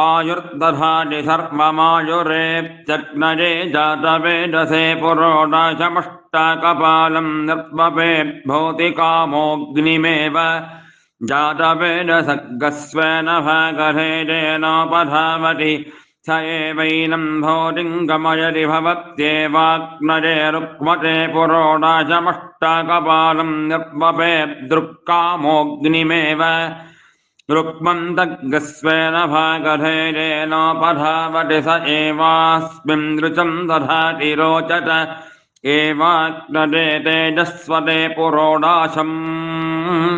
आयुर्दधाति सर्वमायुरेत्यग्नजे जातवेदसे पुरोडाशमष्टाकपालम् निर्वपे भौतिकामोऽग्निमेव जातवेदसर्गस्वेन भागधेजेनोपधावति स एवैनम् भौतिङ्गमयति भवत्येवाग्नजे रुक्मते पुरोडाशमष्टाकपालम् निर्वपे दृक्कामोऽग्निमेव रुक्मन्तग्स्वेन भागधैर्येनोपधावति स एवास्मिन् ऋचम् दधाति रोचत एवाग्नदे तेजस्वते पुरोडाशम्।